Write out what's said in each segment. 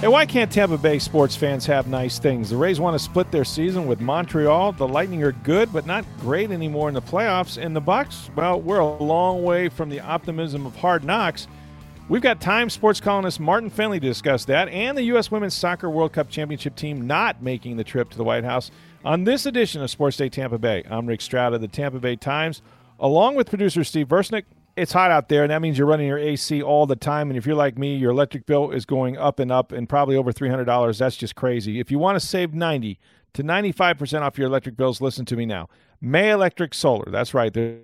And why can't Tampa Bay sports fans have nice things? The Rays want to split their season with Montreal. The Lightning are good, but not great anymore in the playoffs. And the Bucs, well, we're a long way from the optimism of hard knocks. We've got Times sports columnist Martin Fennelly to discuss that and the U.S. Women's Soccer World Cup Championship team not making the trip to the White House. On this edition of Sports Day Tampa Bay, I'm Rick Stroud of the Tampa Bay Times, along with producer Steve Versnick. It's hot out there, and that means you're running your AC all the time. And if you're like me, your electric bill is going up and up and probably over $300. That's just crazy. If you want to save 90 to 95% off your electric bills, listen to me now. May Electric Solar. That's right. They're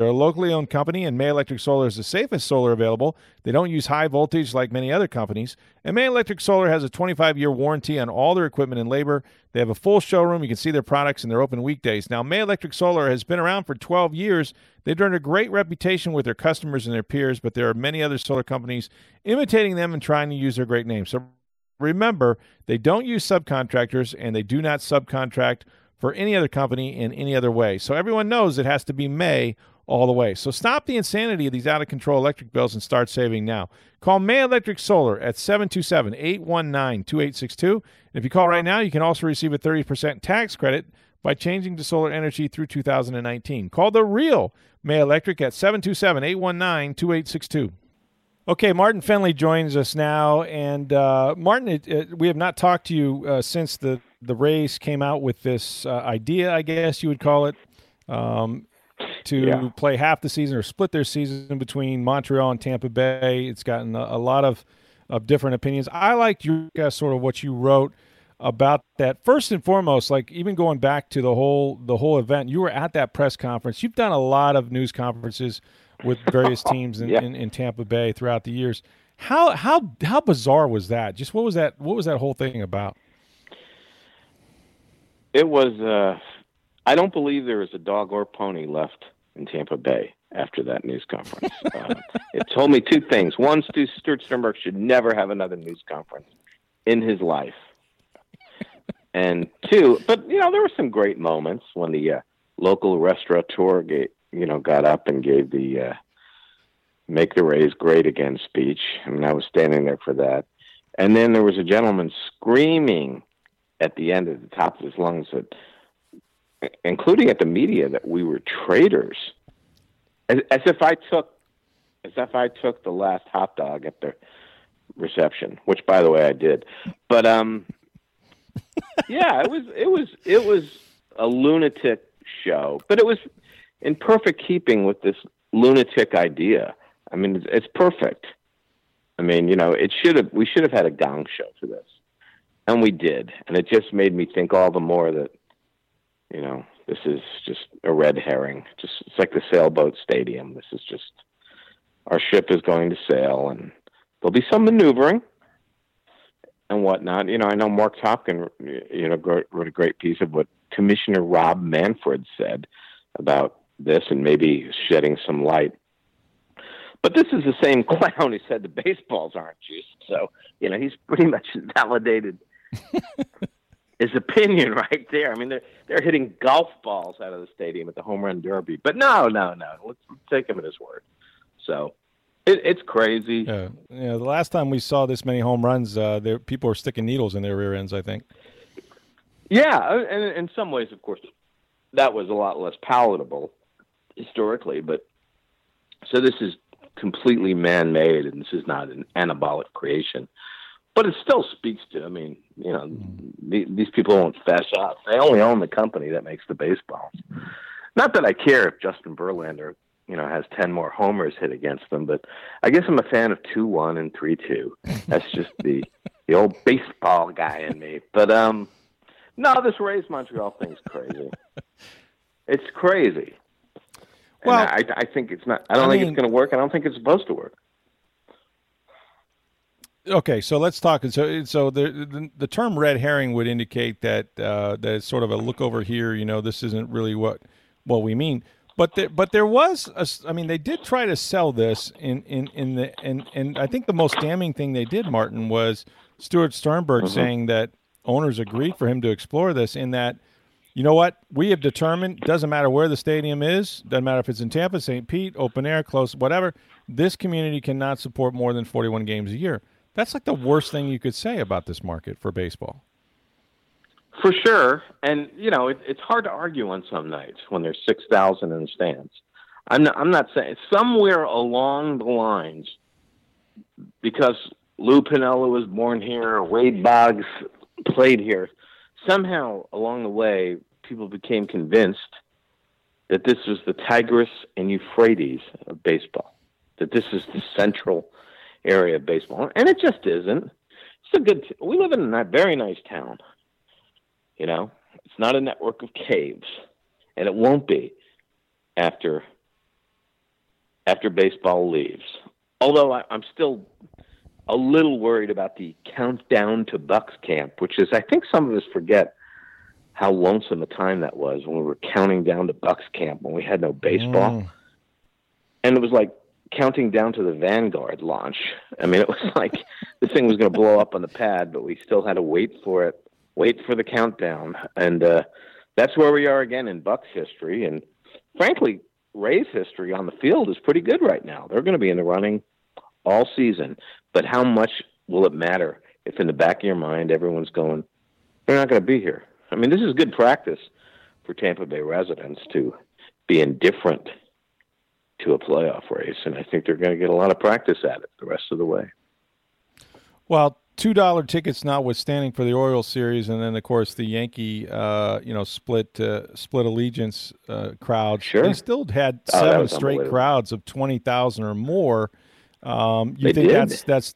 they're a locally owned company, and May Electric Solar is the safest solar available. They don't use high voltage like many other companies. And May Electric Solar has a 25 year warranty on all their equipment and labor. They have a full showroom. You can see their products, and they're open weekdays. Now, May Electric Solar has been around for 12 years. They've earned a great reputation with their customers and their peers, but there are many other solar companies imitating them and trying to use their great name. So remember, they don't use subcontractors, and they do not subcontract for any other company in any other way. So everyone knows it has to be May all the way. So stop the insanity of these out of control electric bills and start saving now. Call May Electric Solar at 727 819 2862. And if you call right now, you can also receive a 30% tax credit by changing to solar energy through 2019. Call the real May Electric at 727 819 2862. Okay, Martin Fennelly joins us now, and uh, Martin, it, it, we have not talked to you uh, since the the Rays came out with this uh, idea, I guess you would call it, um, to yeah. play half the season or split their season between Montreal and Tampa Bay. It's gotten a, a lot of, of different opinions. I liked you guys sort of what you wrote about that. First and foremost, like even going back to the whole the whole event, you were at that press conference. You've done a lot of news conferences with various teams in, yeah. in, in Tampa Bay throughout the years. How how how bizarre was that? Just what was that what was that whole thing about? It was uh I don't believe there is a dog or pony left in Tampa Bay after that news conference. uh, it told me two things. One, Stu, Stuart Sternberg should never have another news conference in his life. And two, but you know, there were some great moments when the uh, local restaurateur, gave, you know, got up and gave the uh, "Make the Rays Great Again" speech. I mean, I was standing there for that. And then there was a gentleman screaming at the end at the top of his lungs that including at the media, that we were traitors, as, as if I took, as if I took the last hot dog at the reception, which, by the way, I did. But um, yeah, it was it was it was a lunatic show, but it was in perfect keeping with this lunatic idea. I mean, it's, it's perfect. I mean, you know, it should have we should have had a gong show for this, and we did, and it just made me think all the more that you know, this is just a red herring. Just it's like the sailboat stadium. This is just our ship is going to sail, and there'll be some maneuvering and whatnot. You know, I know Mark Topkin, you know, wrote a great piece of what Commissioner Rob Manfred said about this, and maybe shedding some light. But this is the same clown who said the baseballs aren't juiced. So, you know, he's pretty much validated his opinion right there. I mean, they're they're hitting golf balls out of the stadium at the home run derby, but no, no, no. Let's take him at his word. So it, it's crazy. Yeah, yeah. The last time we saw this many home runs, uh, there people were sticking needles in their rear ends. I think. Yeah, and in some ways, of course, that was a lot less palatable historically. But so this is completely man-made, and this is not an anabolic creation but it still speaks to. I mean, you know, the, these people won't fess up. They only own the company that makes the baseballs. Not that I care if Justin Verlander, you know, has ten more homers hit against them, but I guess I'm a fan of two one and three two. That's just the the old baseball guy in me. But um, no, this Rays Montreal thing's crazy. It's crazy. Well, I, I think it's not. I don't I think mean, it's going to work. I don't think it's supposed to work. Okay, so let's talk. So, so the, the, the term red herring would indicate that uh, that it's sort of a look over here. You know, this isn't really what what we mean. But there, but there was, a, I mean, they did try to sell this in in in the and and I think the most damning thing they did, Martin, was Stuart Sternberg mm-hmm. saying that owners agreed for him to explore this. In that, you know what, we have determined doesn't matter where the stadium is, doesn't matter if it's in Tampa, St. Pete, open air, close, whatever. This community cannot support more than forty-one games a year. That's like the worst thing you could say about this market for baseball. For sure, and you know it, it's hard to argue on some nights when there's six thousand in the stands. I'm not, I'm not saying somewhere along the lines because Lou Piniella was born here, Wade Boggs played here. Somehow along the way, people became convinced that this was the Tigris and Euphrates of baseball, that this is the central area of baseball, and it just isn't. It's a good. T- we live in a very nice town. You know, it's not a network of caves, and it won't be after after baseball leaves. Although I, I'm still a little worried about the countdown to Bucs camp, which is I think some of us forget how lonesome a time that was when we were counting down to Bucs camp when we had no baseball. Mm. And it was like counting down to the Vanguard launch. I mean, it was like the thing was going to blow up on the pad, but we still had to wait for it, wait for the countdown, and uh, that's where we are again in Bucs history. And frankly, Rays history on the field is pretty good right now. They're going to be in the running all season, but how much will it matter if in the back of your mind everyone's going, they're not going to be here? I mean, this is good practice for Tampa Bay residents to be indifferent to a playoff race, and I think they're going to get a lot of practice at it the rest of the way. Well, two dollar tickets notwithstanding for the Orioles series, and then of course the Yankee, uh, you know, split uh, split allegiance uh, crowd. Sure, they still had oh, seven straight crowds of twenty thousand or more. Um, you they think did. that's that's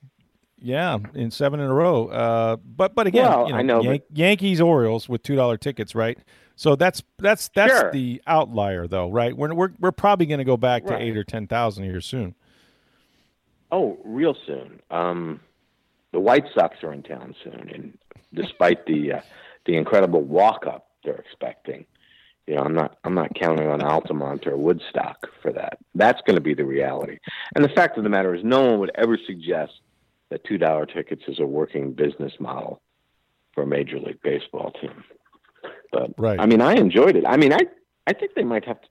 yeah, in seven in a row. Uh, but but again, well, you know, I know Yan- but... Yankees Orioles with two dollar tickets, right? So that's that's that's sure. the outlier, though, right? We're we're we're probably going to go back right. to eight or ten thousand here soon. Oh, real soon. Um, the White Sox are in town soon, and despite the uh, the incredible walk up they're expecting, you know, I'm not I'm not counting on Altamont or Woodstock for that. That's going to be the reality. And the fact of the matter is, no one would ever suggest that two dollar tickets is a working business model for a Major League Baseball team. But right. I mean, I enjoyed it. I mean, I I think they might have to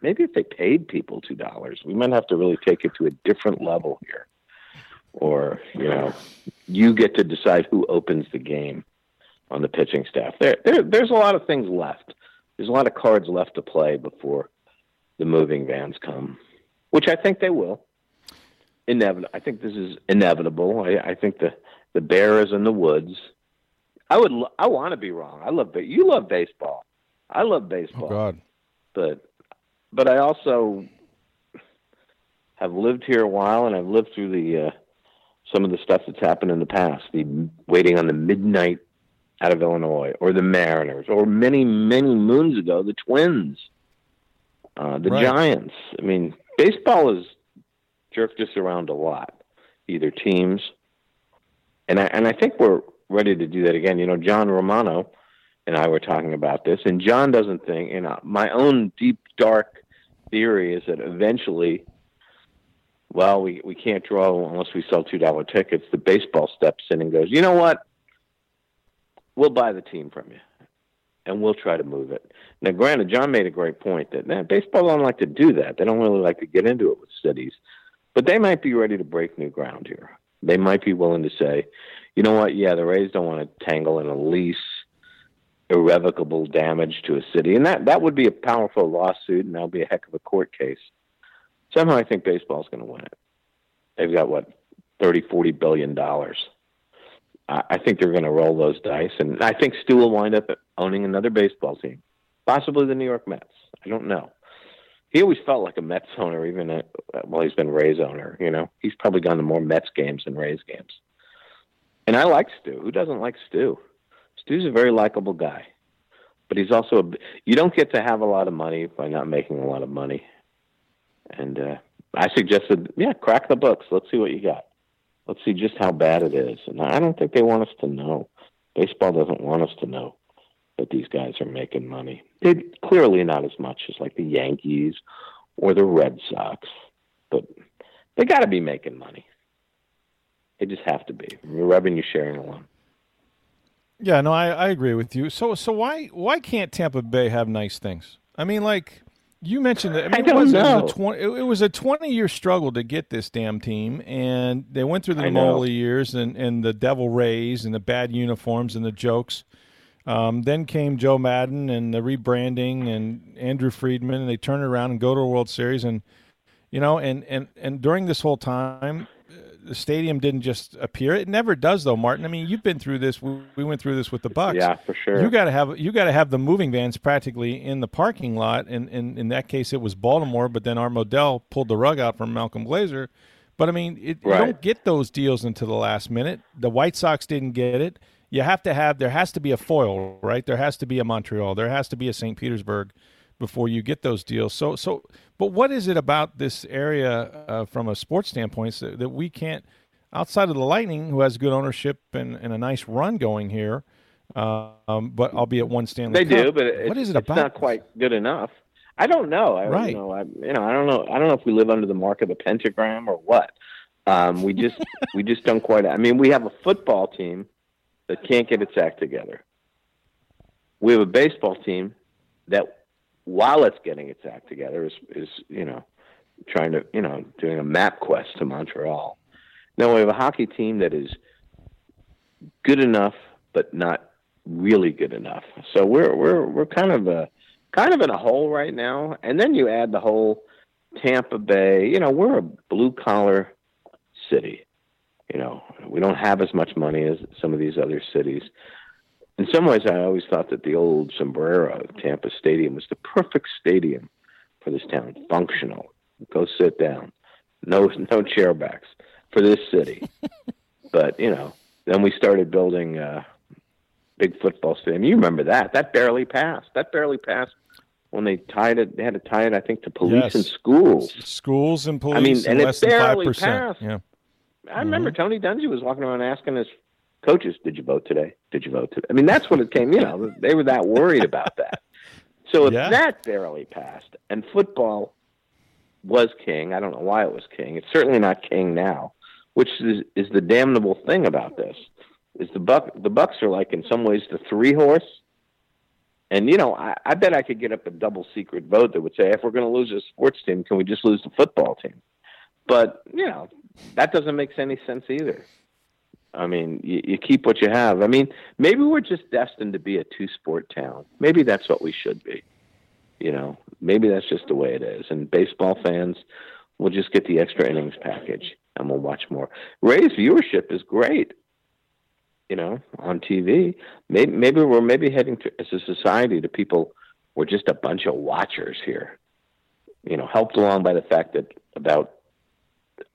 maybe if they paid people two dollars, we might have to really take it to a different level here. Or you know, you get to decide who opens the game on the pitching staff. There, there there's a lot of things left. There's a lot of cards left to play before the moving vans come, which I think they will. Inevitable. I think this is inevitable. I, I think the the bear is in the woods I would. I want to be wrong. I love. You love baseball. I love baseball. Oh God. But, but I also have lived here a while, and I've lived through the uh, some of the stuff that's happened in the past. The waiting on the midnight out of Illinois, or the Mariners, or many, many moons ago, the Twins, uh, the right. Giants. I mean, baseball has jerked us around a lot, either teams, and I and I think we're ready to do that again. You know, John Romano and I were talking about this, and John doesn't think, you uh, know, my own deep, dark theory is that eventually, well, we, we can't draw unless we sell $2 tickets. The baseball steps in and goes, you know what? We'll buy the team from you and we'll try to move it. Now, granted, John made a great point that man, baseball don't like to do that. They don't really like to get into it with cities, but they might be ready to break new ground here. They might be willing to say, you know what? Yeah, the Rays don't want to tangle in a lease irrevocable damage to a city, and that that would be a powerful lawsuit, and that'll be a heck of a court case. Somehow, I think baseball's going to win it. They've got what thirty, forty billion dollars. I, I think they're going to roll those dice, and I think Stu will wind up owning another baseball team, possibly the New York Mets. I don't know. He always felt like a Mets owner, even at, well, he's been Rays owner. You know, he's probably gone to more Mets games than Rays games. And I like Stu. Who doesn't like Stu? Stu's a very likable guy, but he's also a, you don't get to have a lot of money by not making a lot of money. And uh, I suggested, yeah, crack the books. Let's see what you got. Let's see just how bad it is. And I don't think they want us to know. Baseball doesn't want us to know that these guys are making money. They clearly not as much as like the Yankees or the Red Sox, but they got to be making money. They just have to be You're revenue sharing alone. Yeah, no, I, I agree with you. So so why why can't Tampa Bay have nice things? I mean, like you mentioned that. I, mean, I don't it was, know. It was, a 20, it was a 20 year struggle to get this damn team, and they went through the I years and, and the Devil Rays and the bad uniforms and the jokes. Um, then came Joe Maddon and the rebranding and Andrew Friedman, and they turn it around and go to a World Series. And you know, and and and during this whole time, the stadium didn't just appear. It never does, though, Martin. I mean, you've been through this. We, we went through this with the Bucs. Yeah, for sure. You got to have you got to have the moving vans practically in the parking lot, and, and in that case, it was Baltimore. But then Art Modell pulled the rug out from Malcolm Glazer. But I mean, it, you don't get those deals until the last minute. The White Sox didn't get it. You have to have there has to be a foil, right? There has to be a Montreal. There has to be a St. Petersburg before you get those deals. So so, but what is it about this area uh, from a sports standpoint that, that we can't? Outside of the Lightning, who has good ownership and, and a nice run going here, um, but albeit one Stanley They do, but it's, what is it it's about? not quite good enough. I don't know. I, Right. You know, I, you know, I don't know. I don't know if we live under the mark of the pentagram or what. Um, we just we just don't quite. I mean, we have a football team that can't get its act together. We have a baseball team that, while it's getting its act together, is is you know trying to you know doing a map quest to Montreal. Now we have a hockey team that is good enough, but not really good enough. So we're we're we're kind of a kind of in a hole right now. And then you add the whole Tampa Bay. You know, we're a blue collar city. You know, we don't have as much money as some of these other cities. In some ways, I always thought that the old Sombrero Tampa Stadium was the perfect stadium for this town. Functional. Go sit down. No, no chairbacks for this city. but you know, then we started building a big football stadium. You remember that? That barely passed. That barely passed when they tied it. They had to tie it, I think, to police Yes. and schools. Schools and police I mean, and and it less than five barely percent. passed. Yeah. I remember mm-hmm. Tony Dungy was walking around asking his coaches, "Did you vote today? Did you vote today?" I mean, that's what it came. You know, they were that worried about that. So if Yeah. that barely passed, and football was king, I don't know why it was king. It's certainly not king now, which is, is the damnable thing about this. Is the buck the Bucs are like in some ways the three horse, and you know I, I bet I could get up a double secret vote that would say if we're going to lose a sports team, can we just lose the football team? But you know that doesn't make any sense either. I mean, you, you keep what you have. I mean, maybe we're just destined to be a two sport town. Maybe that's what we should be. You know, maybe that's just the way it is. And baseball fans will just get the extra innings package and we'll watch more. Rays viewership is great. You know, on TV. Maybe maybe we're maybe heading to as a society to people. We're just a bunch of watchers here. You know, helped along by the fact that about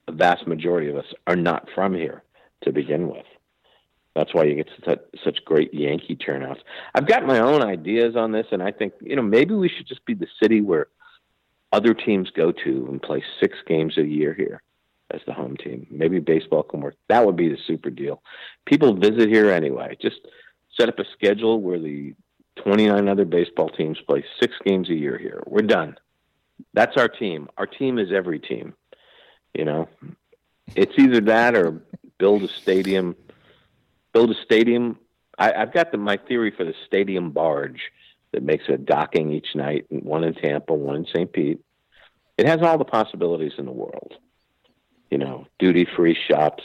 a vast majority of us are not from here to begin with. That's why you get such, such great Yankee turnouts. I've got my own ideas on this, and I think you know maybe we should just be the city where other teams go to and play six games a year here as the home team. Maybe baseball can work. That would be the super deal. People visit here anyway. Just set up a schedule where the 29 other baseball teams play six games a year here. We're done. That's our team. Our team is every team. You know, it's either that or build a stadium. Build a stadium. I, I've got the, my theory for the stadium barge that makes a docking each night, one in Tampa, one in St. Pete. It has all the possibilities in the world. You know, duty free shops.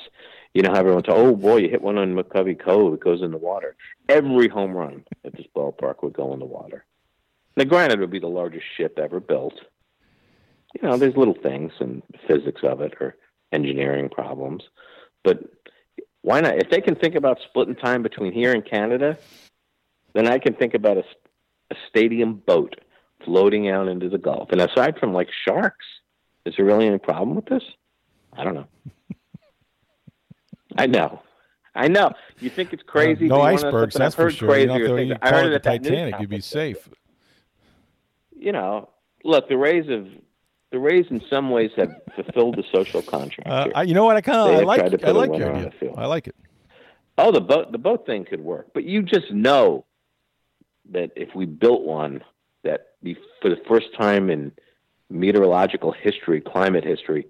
You know how everyone's, oh boy, you hit one on McCovey Cove, it goes in the water. Every home run at this ballpark would go in the water. Now, granted, it would be the largest ship ever built. You know, there's little things and physics of it or engineering problems, but why not? If they can think about splitting time between here and Canada, then I can think about a, a stadium boat floating out into the Gulf. And aside from like sharks, is there really any problem with this? I don't know. I know. I know. You think it's crazy? Uh, no icebergs, that's I've for sure. Crazier things. I heard it the at that news Titanic. You'd be safe. You know, look, the Rays have the Rays in some ways have fulfilled the social contract. Uh. I, you know what? I kind of like. tried to put like your idea. I like it. Oh, the boat the boat thing could work, but you just know that if we built one, that for the first time in meteorological history, climate history,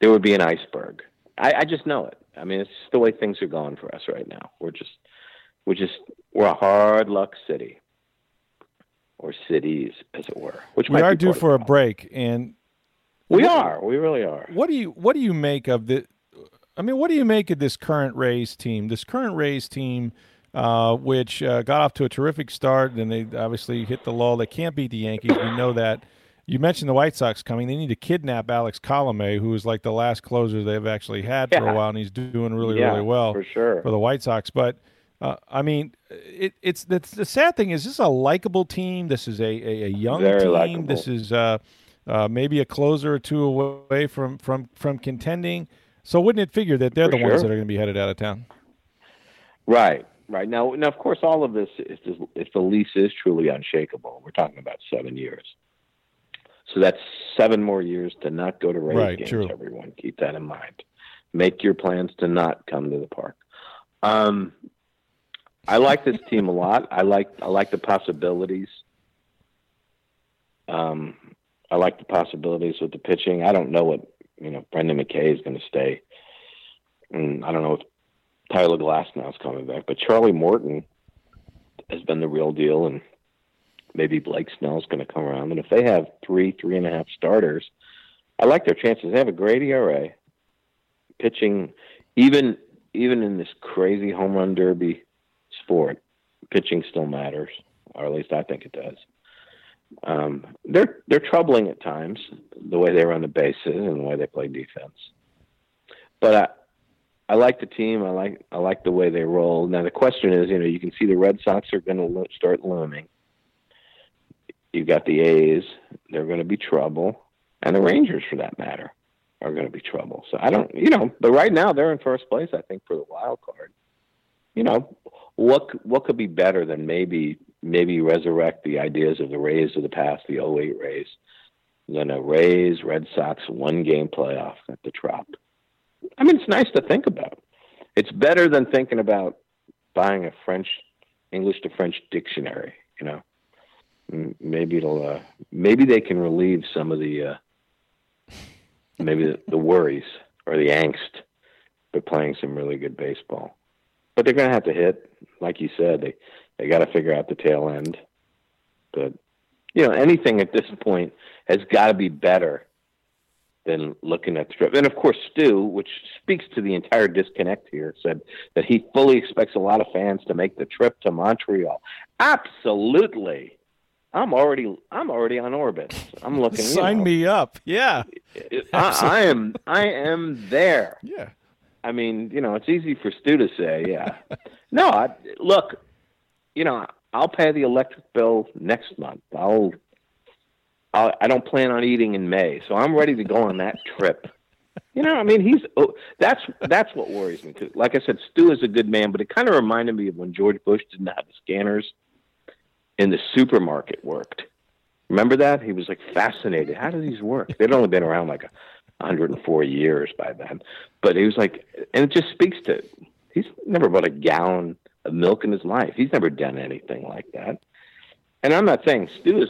there would be an iceberg. I, I just know it. I mean, it's just the way things are going for us right now. We're just we're just we're a hard luck city, or cities, as it were. Which We are due for a break, and We are. We really are. what do you what do you make of the? I mean, what do you make of this current Rays team? This current Rays team, uh, which uh, got off to a terrific start, and they obviously hit the lull. They can't beat the Yankees. We know that. You mentioned the White Sox coming. They need to kidnap Alex Colome, who is like the last closer they've actually had for a while, and he's doing really, yeah, really well for sure. for the White Sox. But uh, I mean, it, it's the, the sad thing is this is a likable team. This is a, a, a young Very team. likable. This is uh, uh, maybe a closer or two away from from from contending. So wouldn't it figure that they're For the ones that are going to be headed out of town? Right, right. Now, now, of course, all of this, if the, if the lease is truly unshakable, we're talking about seven years. So that's seven more years to not go to Rays Right, games. true. Everyone, keep that in mind. Make your plans to not come to the park. Um, I like this team a lot. I like I like the possibilities. Um, I like the possibilities with the pitching. I don't know what you know. Brendan McKay is going to stay, and I don't know if Tyler Glasnow is coming back, but Charlie Morton has been the real deal, and maybe Blake Snell is going to come around. And if they have three, three and a half starters, I like their chances. They have a great ERA, pitching, even even in this crazy home run derby sport, pitching still matters, or at least I think it does. Um, they're they're troubling at times, the way they run the bases and the way they play defense. But I, I like the team. I like I like the way they roll. Now the question is, you know, you can see the Red Sox are going to lo- start looming. You've got the A's; they're going to be trouble, and the Rangers, for that matter, are going to be trouble. So I don't, you know, but right now they're in first place. I think for the wild card. You know, what what could be better than maybe maybe resurrect the ideas of the Rays of the past, the 08 Rays, than a Rays Red Sox one game playoff at the Trop. I mean, it's nice to think about. It's better than thinking about buying a French English to French dictionary. You know, maybe it'll uh, maybe they can relieve some of the uh, maybe the, the worries or the angst by playing some really good baseball. But they're going to have to hit, like you said. They they got to figure out the tail end. But you know, anything at this point has got to be better than looking at the trip. And of course, Stu, which speaks to the entire disconnect here, said that he fully expects a lot of fans to make the trip to Montreal. Absolutely. I'm already I'm already on Orbitz. I'm looking. you Sign know, me up. Yeah. I, I am I am there. Yeah. I mean, you know, it's easy for Stu to say, yeah. no, I, look, you know, I'll pay the electric bill next month. I'll, I'll, I don't plan on eating in May, so I'm ready to go on that trip. You know, I mean, he's oh, that's that's what worries me. 'cause like I said, Stu is a good man, but it kind of reminded me of when George Bush didn't have the scanners in the supermarket worked. Remember that? He was like fascinated. How do these work? They'd only been around like a 104 years by then. But he was like, and it just speaks to, he's never bought a gallon of milk in his life. He's never done anything like that. And I'm not saying Stu is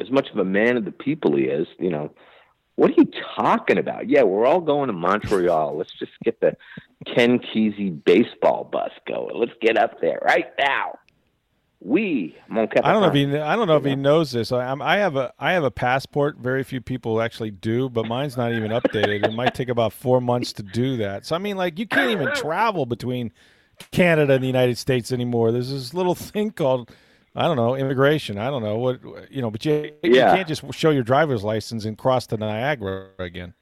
as much of a man of the people he is, you know, what are you talking about? Yeah, we're all going to Montreal. Let's just get the Ken Kesey baseball bus going. Let's get up there right now. We, Mon I don't know if he. I don't know if he knows this. I, I'm, I have a. I have a passport. Very few people actually do, but mine's not even updated. It might take about four months to do that. So I mean, like, you can't even travel between Canada and the United States anymore. There's this little thing called. I don't know immigration. I don't know what you know, but you, you can't just show your driver's license and cross the Niagara again.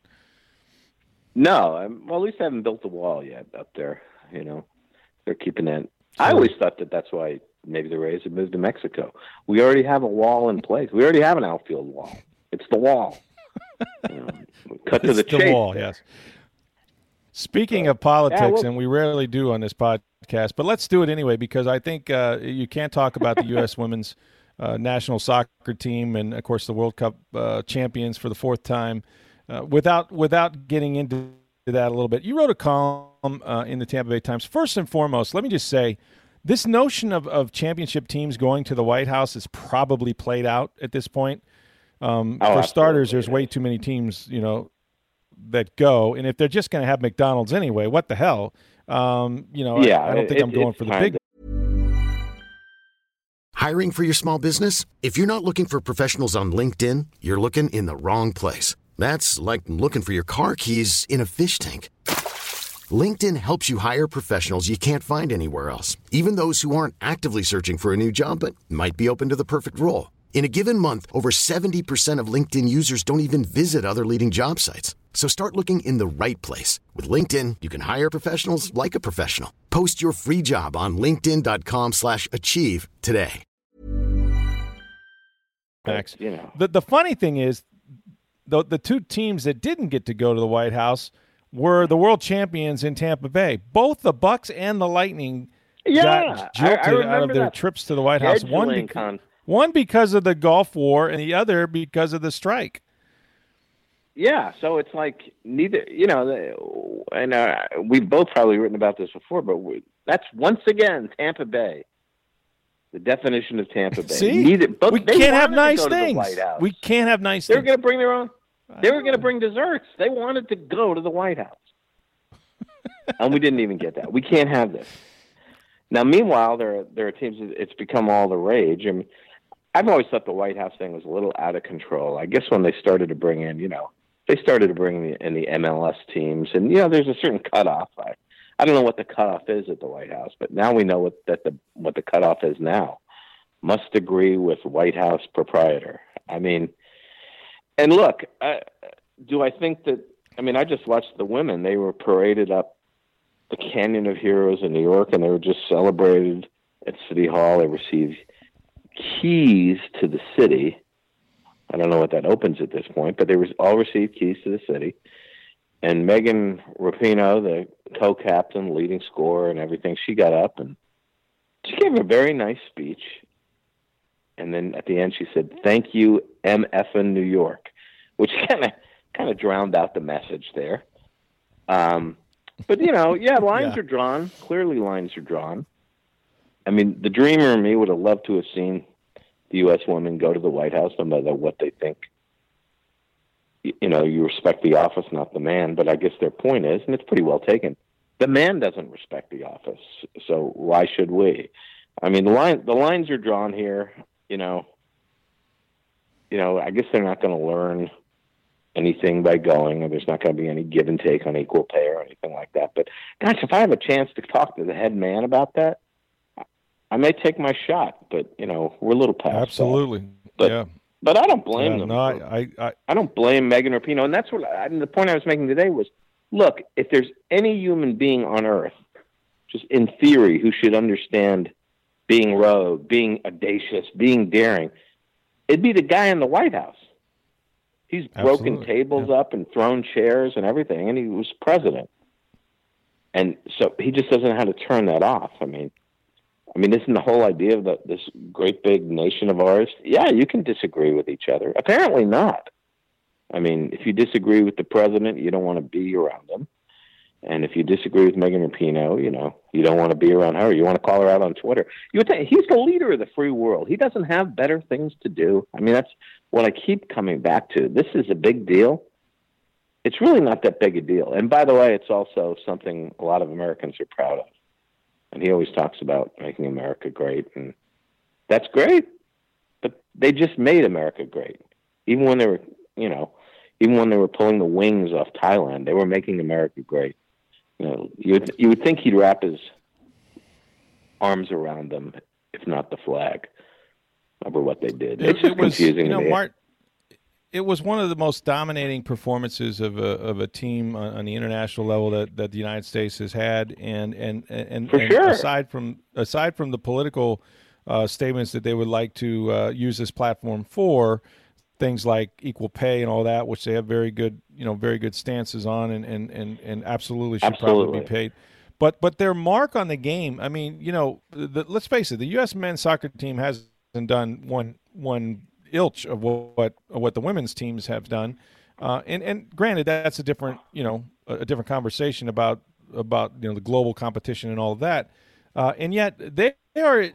No, I'm, well, at least they haven't built the wall yet up there. You know, they're keeping that. I always thought that that's why maybe the Rays have moved to Mexico. We already have a wall in place. We already have an outfield wall. It's the wall. You know, cut to the, the chase. wall. there. Yes. Speaking of politics, well- and we rarely do on this podcast, but let's do it anyway because I think uh, you can't talk about the U.S. women's uh, national soccer team, and of course the World Cup uh, champions for the fourth time. Uh, without without getting into that a little bit, you wrote a column uh, in the Tampa Bay Times. First and foremost, let me just say, this notion of, of championship teams going to the White House is probably played out at this point. Um, oh, for starters, there's way too many teams, you know, that go, and if they're just going to have McDonald's anyway, what the hell? Um, you know, yeah, I, I don't think it, I'm going for the big. Hiring for your small business? If you're not looking for professionals on LinkedIn, you're looking in the wrong place. That's like looking for your car keys in a fish tank. LinkedIn helps you hire professionals you can't find anywhere else, even those who aren't actively searching for a new job but might be open to the perfect role. In a given month, over 70% of LinkedIn users don't even visit other leading job sites. So start looking in the right place. With LinkedIn, you can hire professionals like a professional. Post your free job on linkedin.com slash achieve today. Max, you know. the, the funny thing is, the, the two teams that didn't get to go to the White House were the world champions in Tampa Bay. Both the Bucs and the Lightning yeah, got jilted out of their trips to the White House. One, beca- one because of the Gulf War and the other because of the strike. Yeah, so it's like neither, you know, and uh, we've both probably written about this before, but we, that's once again Tampa Bay. The definition of Tampa Bay. See, neither, but we can't have nice things. We can't have nice. They're going to bring their own. They were going to bring desserts. They wanted to go to the White House, and we didn't even get that. We can't have this. Now, meanwhile, there are, there are teams. It's become all the rage. I mean, I've always thought the White House thing was a little out of control. I guess when they started to bring in, you know, they started to bring in the MLS teams, and you know, there's a certain cutoff. I, I don't know what the cutoff is at the White House, but now we know what that the what the cutoff is now. Must agree with White House proprietor. I mean, and look, I, do I think that? I mean, I just watched the women. They were paraded up the Canyon of Heroes in New York, and they were just celebrated at City Hall. They received keys to the city I don't know what that opens at this point, but they all received keys to the city. And Megan Rapinoe, the co-captain, leading scorer, and everything, she got up and she gave a very nice speech. And then at the end, she said, "Thank you, MF in New York," which kind of kind of drowned out the message there. Um, but you know, yeah, lines yeah. are drawn. Clearly, lines are drawn. I mean, the dreamer in me would have loved to have seen the U.S. women go to the White House, no matter what they think. You know, you respect the office, not the man. But I guess their point is, and it's pretty well taken, the man doesn't respect the office, so why should we? I mean, the line the lines are drawn here. You know, you know, I guess they're not going to learn anything by going, or there's not going to be any give and take on equal pay or anything like that. But gosh, if I have a chance to talk to the head man about that, I may take my shot, but you know we're a little past. Absolutely, that. but yeah. but I don't blame yeah, them. No, I, I, I don't blame Megan Rapinoe, and that's what I, the point I was making today was: look, if there's any human being on Earth, just in theory, who should understand being rogue, being audacious, being daring, it'd be the guy in the White House. He's broken Absolutely. tables yeah. up and thrown chairs and everything, and he was president. And so he just doesn't know how to turn that off. I mean, I mean, isn't the whole idea of the, this great big nation of ours? Yeah, you can disagree with each other. Apparently not. I mean, if you disagree with the president, you don't want to be around him. And if you disagree with Megan Rapinoe, you know, you don't want to be around her. You want to call her out on Twitter. You think he's the leader of the free world. He doesn't have better things to do. I mean, that's what I keep coming back to. This is a big deal. It's really not that big a deal. And by the way, it's also something a lot of Americans are proud of and he always talks about making America great, and that's great. But they just made America great, even when they were, you know, even when they were pulling the wings off Thailand, they were making America great. You know, you would, you would think he'd wrap his arms around them, if not the flag, over what they did. It's it, just it was, confusing you know. Mart, it was one of the most dominating performances of a of a team on, on, the international level that, that the United States has had, and and and, and sure. aside from aside from the political uh, statements that they would like to uh, use this platform for, things like equal pay and all that, which they have very good you know very good stances on, and and and, and absolutely should absolutely. probably be paid. But but their mark on the game, I mean, you know, the, let's face it, the U.S. men's soccer team hasn't done one one ilch of what what the women's teams have done. Uh, and and granted, that's a different you know a different conversation about about you know the global competition and all of that. Uh, and yet they are.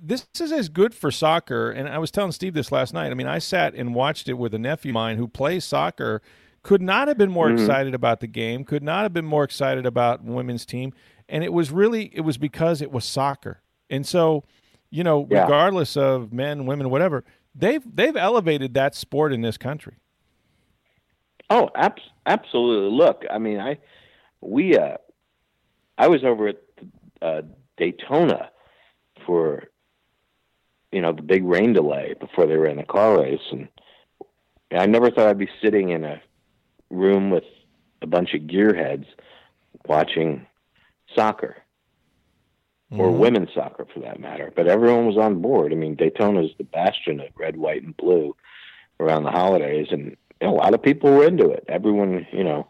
This is as good for soccer. And I was telling Steve this last night. I mean, I sat and watched it with a nephew of mine who plays soccer. Could not have been more mm-hmm. excited about the game. Could not have been more excited about women's team. And it was really it was because it was soccer. And so, you know, yeah. regardless of men, women, whatever, they've they've elevated that sport in this country. Oh, ab- absolutely. Look, I mean, I we uh, I was over at uh, Daytona for you know the big rain delay before they ran the car race, and I never thought I'd be sitting in a room with a bunch of gearheads watching soccer mm-hmm. or women's soccer for that matter. But everyone was on board. I mean, Daytona is the bastion of red, white, and blue around the holidays, and a lot of people were into it. Everyone, you know,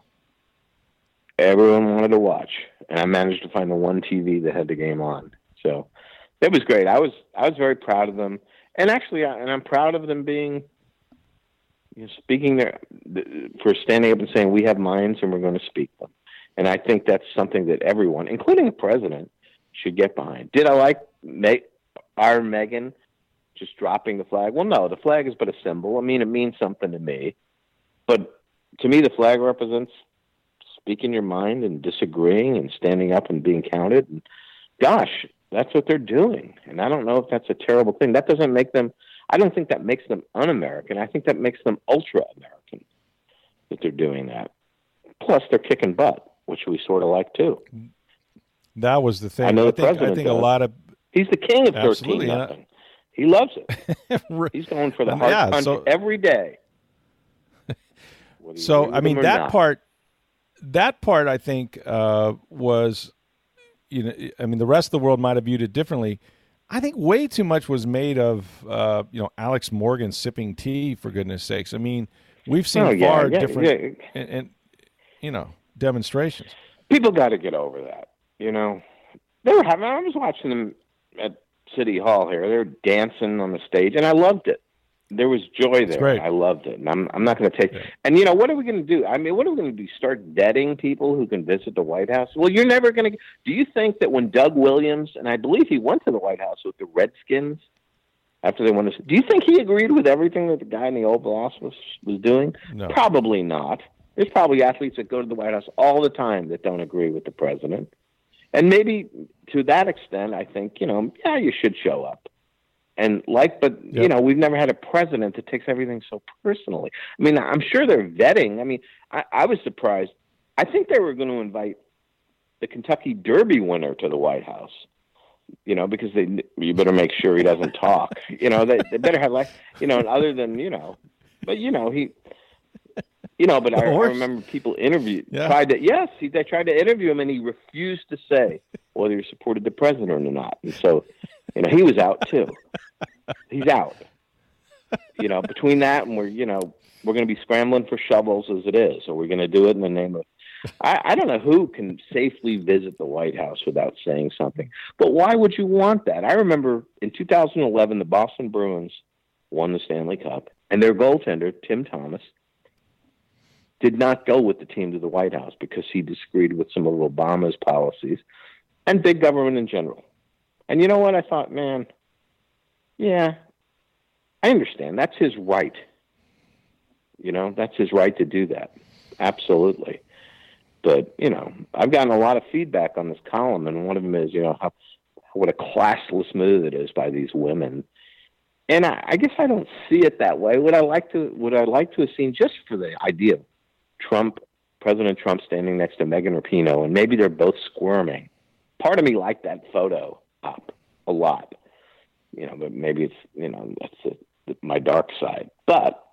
everyone wanted to watch, and I managed to find the one TV that had the game on. So it was great. I was I was very proud of them, and actually, and I'm proud of them being you know, speaking there for standing up and saying we have minds and we're going to speak them. And I think that's something that everyone, including the president, should get behind. Did I like Meg, our Meghan just dropping the flag? Well, no, the flag is but a symbol. I mean, it means something to me. But to me, the flag represents speaking your mind and disagreeing and standing up and being counted. And gosh, that's what they're doing. And I don't know if that's a terrible thing. That doesn't make them, I don't think that makes them un American. I think that makes them ultra American that they're doing that. Plus, they're kicking butt, which we sort of like too. That was the thing. I know I the think, president. I think does. a lot of. He's the king of 13 nothing. He loves it. He's going for the hard yeah, punch so, every day. so I mean that not. part, that part I think uh, was, you know, I mean the rest of the world might have viewed it differently. I think way too much was made of, uh, you know, Alex Morgan sipping tea. For goodness sakes, I mean, we've seen oh, yeah, far yeah, different, yeah. And, and, you know, demonstrations. People got to get over that. You know, they were having. I was watching them at City Hall here. They were dancing on the stage, and I loved it there was joy there. I loved it. And I'm I'm not going to take. Yeah. And you know what are we going to do? I mean, what are we going to do? Start vetting people who can visit the White House? Well, you're never going to. Do you think that when Doug Williams and I believe he went to the White House with the Redskins after they won this, do you think he agreed with everything that the guy in the Oval Office was was doing? No. Probably not. There's probably athletes that go to the White House all the time that don't agree with the president. And maybe to that extent, I think, you know, yeah, you should show up and like but yep. you know we've never had a president that takes everything so personally. I mean i'm sure they're vetting. I mean i, I was surprised. I think they were going to invite the kentucky derby winner to the white house you know because they you better make sure he doesn't talk. You know they, they better have like you know other than you know but you know he you know but I, I, remember people interviewed yeah. tried to yes he, they tried to interview him and he refused to say whether he supported the president or not. And so you know he was out too he's out. You know, between that and we're you know we're going to be scrambling for shovels as it is, so we're going to do it in the name of. I, I don't know who can safely visit the White House without saying something. But why would you want that? I remember in 2011, the Boston Bruins won the Stanley Cup, and their goaltender Tim Thomas did not go with the team to the White House because he disagreed with some of Obama's policies and big government in general. And you know what? I thought, man, yeah, I understand. That's his right. You know, that's his right to do that. Absolutely. But, you know, I've gotten a lot of feedback on this column, and one of them is, you know, how what a classless move it is by these women. And I, I guess I don't see it that way. Would I like to would I like to have seen just for the idea of Trump, President Trump standing next to Megan Rapinoe, and maybe they're both squirming. Part of me liked that photo up a lot you know, but maybe it's you know that's a, my dark side. But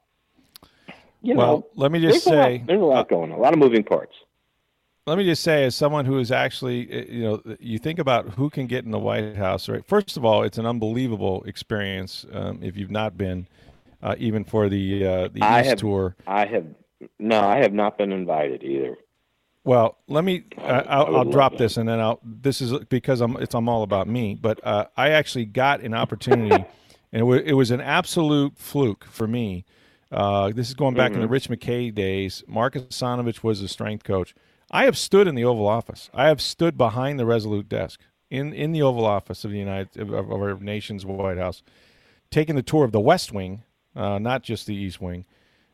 you well, know, let me just there's say a lot, there's a lot uh, going on, a lot of moving parts. Let me just say, as someone who is actually, uh, you know, you think about who can get in the White House. Right, first of all, it's an unbelievable experience um, if you've not been, uh, even for the uh, the I East have, tour. I have no, I have not been invited either. Well, let me. I, will drop this, and then I'll. This is because I'm. It's I'm all about me. But uh, I actually got an opportunity, and it, w- it was an absolute fluke for me. Uh, this is going back Mm-hmm. in the Rich McKay days. Mark Asanovich was the strength coach. I have stood in the Oval Office. I have stood behind the Resolute desk in, in the Oval Office of the United of, of our nation's White House, taking the tour of the West Wing, uh, not just the East Wing.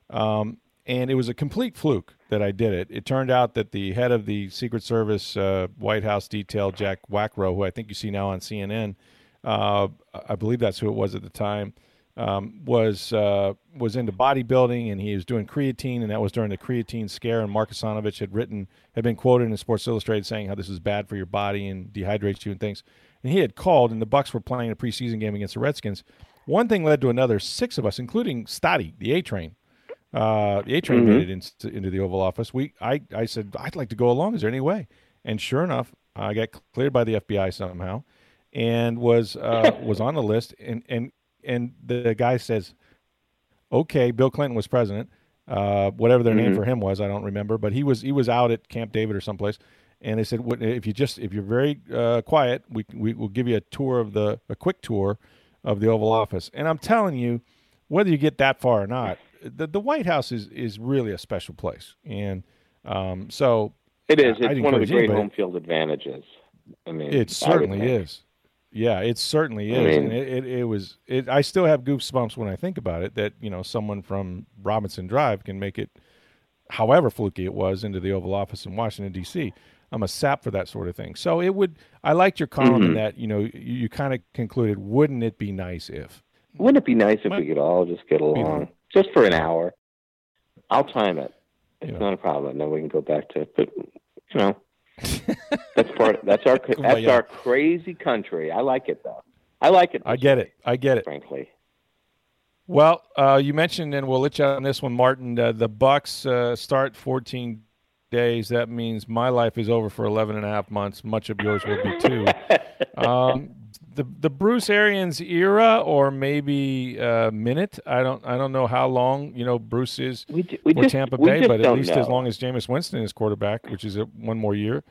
Um, and it was a complete fluke that I did it. It turned out that the head of the Secret Service uh, White House detail, Jack Wackrow, who I think you see now on CNN, uh, I believe that's who it was at the time, um, was uh, was into bodybuilding and he was doing creatine, and that was during the creatine scare. And Mark Asanovich had written, had been quoted in Sports Illustrated saying how this is bad for your body and dehydrates you and things. And he had called, and the Bucs were playing a preseason game against the Redskins. One thing led to another. Six of us, including Stotty, the A Train, uh, the A Train made it into, into the Oval Office. We, I, I said, I'd like to go along. Is there any way? And sure enough, I got cleared by the FBI somehow, and was uh, was on the list. And and and the guy says, "Okay, Bill Clinton was president. Uh, whatever their name for him was, I don't remember, but he was he was out at Camp David or someplace." And they said, "If you just if you're very uh, quiet, we we will give you a tour of the a quick tour of the Oval Office." And I'm telling you, whether you get that far or not, the, the White House is is really a special place, and um, so It is. It's one of the great home field advantages. I mean, It certainly is. Yeah, it certainly I is, mean- and it, it, it was. It, I still have goosebumps when I think about it. That you know, someone from Robinson Drive can make it, however fluky it was, into the Oval Office in Washington D.C. I'm a sap for that sort of thing. So it would. I liked your column Mm-hmm. in that. You know, you, you kind of concluded, wouldn't it be nice if? Wouldn't it be nice if Might we could all just get along, just for an hour? I'll time it. It's Yeah. not a problem. Then we can go back to. It. But you know, that's part. That's our. That's our crazy country. I like it though. I like it. I get way, it. I get it. Frankly, Well, uh, you mentioned, and we'll let you out on this one, Martin. Uh, the Bucs uh, start 14 days. That means my life is over for 11 and a half months. Much of yours will be too. um, the the Bruce Arians era, or maybe uh, minute. I don't I don't know how long you know Bruce is we we for just Tampa Bay, but at least know. as long as Jameis Winston is quarterback, which is a, one more year.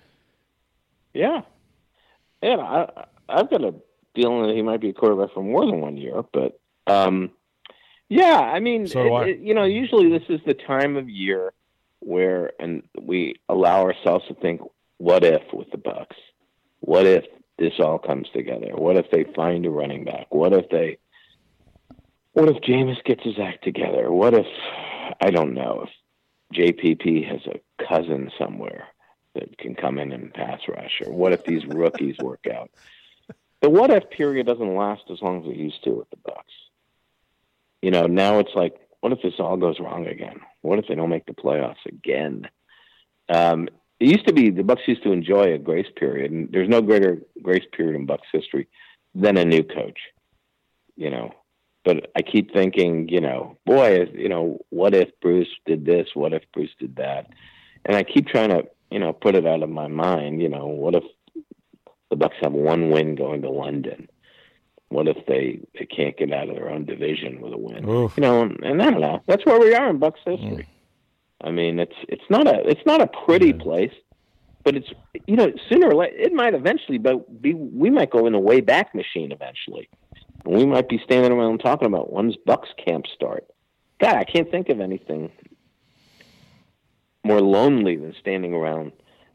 Yeah, yeah. I I've got a feeling that he might be a quarterback for more than one year, but um, yeah. I mean, So it- I. it- you know, usually this is the time of year where, and we allow ourselves to think, what if with the Bucs? What if this all comes together? What if they find a running back? What if they? What if Jameis gets his act together? What if I don't know if JPP has a cousin somewhere that can come in and pass rush, or what if these rookies work out? The what if period doesn't last as long as it used to with the Bucs. You know, now it's like, what if this all goes wrong again? What if they don't make the playoffs again? Um, it used to be the Bucs used to enjoy a grace period, and there's no greater grace period in Bucs history than a new coach. You know, but I keep thinking, you know, boy, you know, what if Bruce did this? What if Bruce did that? And I keep trying to, you know, put it out of my mind. You know, what if the Bucs have one win going to London? What if they, they can't get out of their own division with a win? Oof. You know, and, and I don't know. That's where we are in Bucs history. Mm. I mean, it's it's not a it's not a pretty place, but it's you know sooner or later it might eventually, but be we might go in the way back machine eventually. And we might be standing around talking about when's Bucs camp start. God, I can't think of anything more lonely than standing around.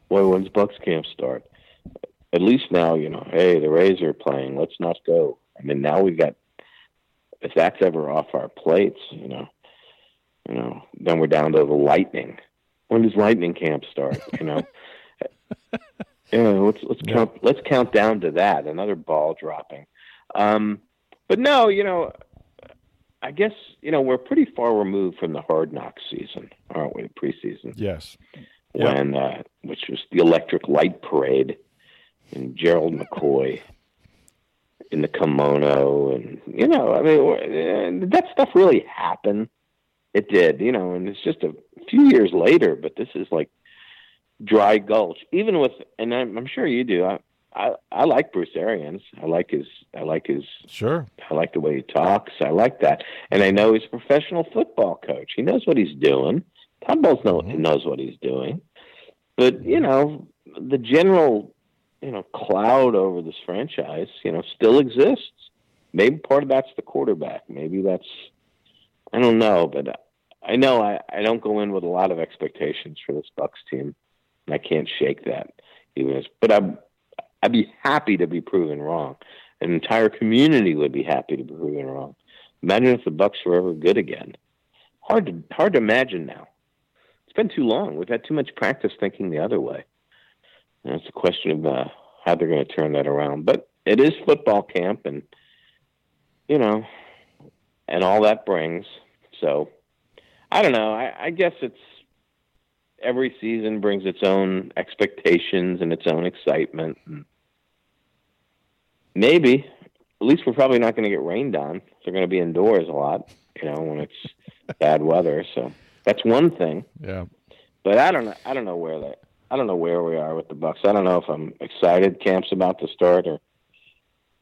Boy, when's Bucs camp start? At least now, you know, hey, the Rays are playing. Let's not go. I mean, now we've got. If that's ever off our plates, you know, you know, then we're down to the Lightning. When does Lightning camp start? You know, yeah, let's let's Yeah. count let's count down to that. Another ball dropping. Um, but no, you know, I guess you know we're pretty far removed from the hard knock season, aren't we? The preseason Yes. Yeah. when uh, which was the Electric Light Parade and Gerald McCoy in the kimono, and you know, I mean, uh, that stuff really happened. It did, you know, and it's just a few years later, but this is like dry gulch. Even with, and I'm, I'm sure you do. I, I I like Bruce Arians. I like his. I like his Sure. I like the way he talks. I like that, and I know he's a professional football coach. He knows what he's doing. Todd Bowles know, Mhm. knows what he's doing, but you know the general, you know, cloud over this franchise, you know, still exists. maybe part of that's the quarterback. Maybe that's I don't know, but I know I, I don't go in with a lot of expectations for this Bucs team. And I can't shake that. Even but I'm I'd be happy to be proven wrong. An entire community would be happy to be proven wrong. Imagine if the Bucs were ever good again. Hard to hard to imagine now. It's been too long. We've had too much practice thinking the other way. And it's a question of uh, how they're going to turn that around. But it is football camp, and you know, and all that brings. So I don't know. I, I guess it's every season brings its own expectations and its own excitement. Hmm. Maybe, at least we're probably not going to get rained on. They're going to be indoors a lot, you know, when it's bad weather. So that's one thing. Yeah. But I don't know. I don't know where that. I don't know where we are with the Bucs. I don't know if I'm excited camp's about to start or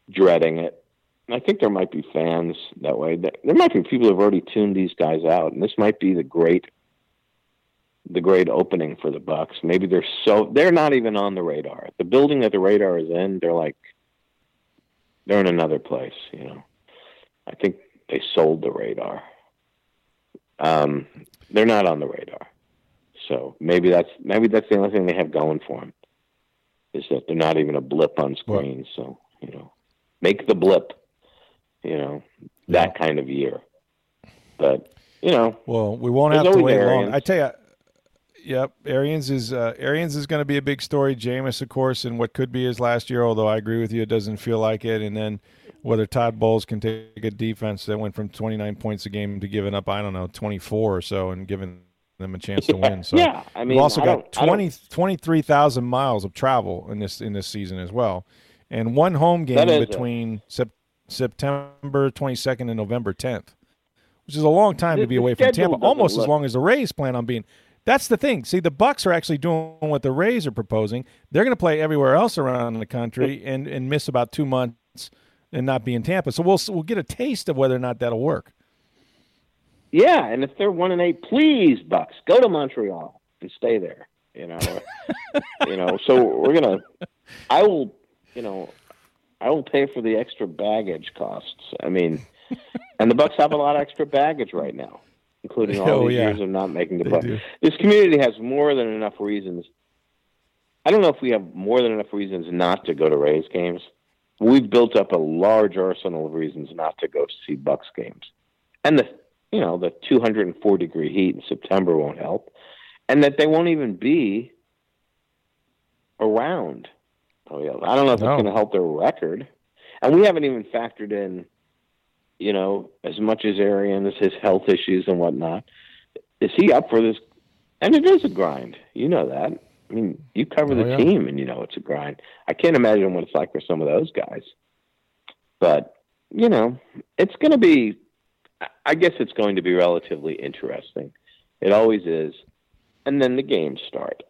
dreading it. I think there might be fans that way. There might be people who've already tuned these guys out, and this might be the great, the great opening for the Bucs. Maybe they're so they're not even on the radar. The building that the radar is in, they're like they're in another place. You know, I think they sold the radar. Um, they're not on the radar, so maybe that's maybe that's the only thing they have going for them is that they're not even a blip on screen. So you know, make the blip you know, that yeah. kind of year. But you know, well, we won't have to wait Arians. long. I tell you. Yep, Arians is uh, Arians is going to be a big story. Jameis, of course, and what could be his last year. Although I agree with you, it doesn't feel like it. And then whether Todd Bowles can take a defense that went from 29 points a game to giving up, I don't know, 24 or so, and giving them a chance to win. So yeah, I mean, we've also got 20, 23,000 miles of travel in this in this season as well, and one home game between September September 22nd and November 10th, which is a long time the, to be away from Tampa, almost as long as the Rays plan on being. That's the thing. See, the Bucs are actually doing what the Rays are proposing. They're going to play everywhere else around the country and, and miss about two months and not be in Tampa. So we'll we'll get a taste of whether or not that'll work. Yeah, and if they're one and eight, please Bucs go to Montreal and stay there. You know, you know. So we're gonna. I will. You know, I will pay for the extra baggage costs. I mean, and the Bucs have a lot of extra baggage right now, including all oh, these yeah. years of not making the playoffs. This community has more than enough reasons. I don't know if we have more than enough reasons not to go to Rays games. We've built up a large arsenal of reasons not to go to see Bucs games, and the you know the 204 degree heat in September won't help, and that they won't even be around Oh yeah, I don't know if no. it's going to help their record, and we haven't even factored in, you know, as much as Arians, his health issues and whatnot. Is he up for this? And it is a grind. You know that. I mean, you cover oh, the yeah. team, and you know it's a grind. I can't imagine what it's like for some of those guys. But you know, it's going to be. I guess it's going to be relatively interesting. It always is. And then the games start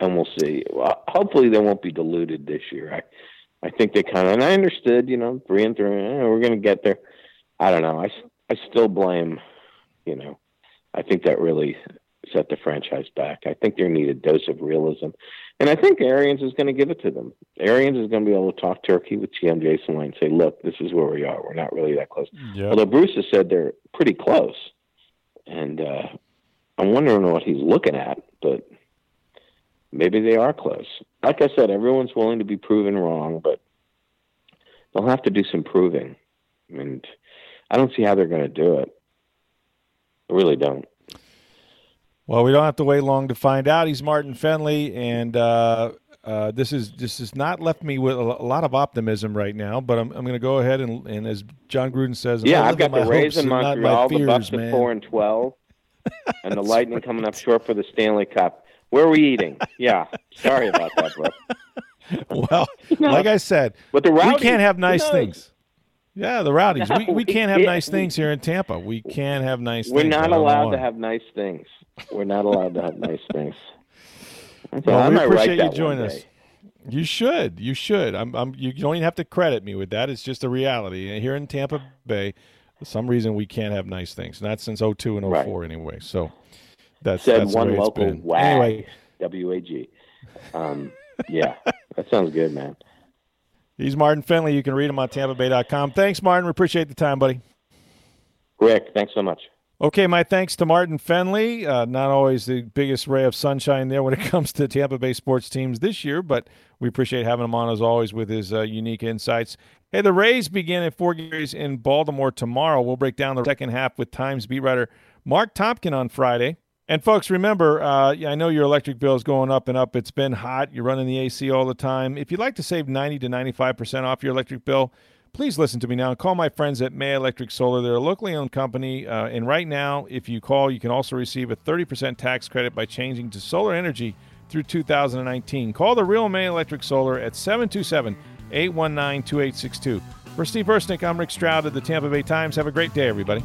and we'll see. Well, hopefully, they won't be diluted this year. I, I think they kind of, and I understood, you know, three and three, eh, we're going to get there. I don't know. I, I still blame, you know, I think that really set the franchise back. I think they need a dose of realism. And I think Arians is going to give it to them. Arians is going to be able to talk turkey with GM Jason Licht and say, look, this is where we are. We're not really that close. Yep. Although Bruce has said they're pretty close. And uh, I'm wondering what he's looking at, but maybe they are close. Like I said, everyone's willing to be proven wrong, but they'll have to do some proving. And I don't see how they're going to do it. I really don't. Well, we don't have to wait long to find out. He's Martin Fennelly, and uh, uh, this is this has not left me with a lot of optimism right now. But I'm, I'm going to go ahead and, and as Jon Gruden says, yeah, I've got the Rays in Montreal, fears, the Bucs at four and twelve, and the Lightning coming up short for the Stanley Cup. Where are we eating? Yeah. Sorry about that, bro. well, no. like I said, but the rowdies, we can't have nice things. Yeah, the rowdies. No, we, we, we can't have nice things here in Tampa. We can't have nice We're things. We're not allowed to have nice things. We're not allowed to have nice things. well, we appreciate you joining us. You should. You should. I'm, I'm, you don't even have to credit me with that. It's just a reality. Here in Tampa Bay, for some reason, we can't have nice things. Not since 02 and 04 right. anyway. So that's said that's one local wag. Anyway, W A G. Um, yeah, that sounds good, man. He's Martin Fennelly. You can read him on TampaBay.com. Thanks, Martin. We appreciate the time, buddy. Rick, thanks so much. Okay, my thanks to Martin Fennelly. Uh, not always the biggest ray of sunshine there when it comes to Tampa Bay sports teams this year, but we appreciate having him on as always with his uh, unique insights. Hey, the Rays begin at Four games in Baltimore tomorrow. We'll break down the second half with Times beat writer Marc Topkin on Friday. And folks, remember, uh, I know your electric bill is going up and up. It's been hot. You're running the AC all the time. If you'd like to save 90 to 95% off your electric bill, please listen to me now and call my friends at May Electric Solar. They're a locally owned company. Uh, and right now, if you call, you can also receive a 30% tax credit by changing to solar energy through 2019. Call the real May Electric Solar at 727 819 2862. For Steve Versnick, I'm Rick Stroud of the Tampa Bay Times. Have a great day, everybody.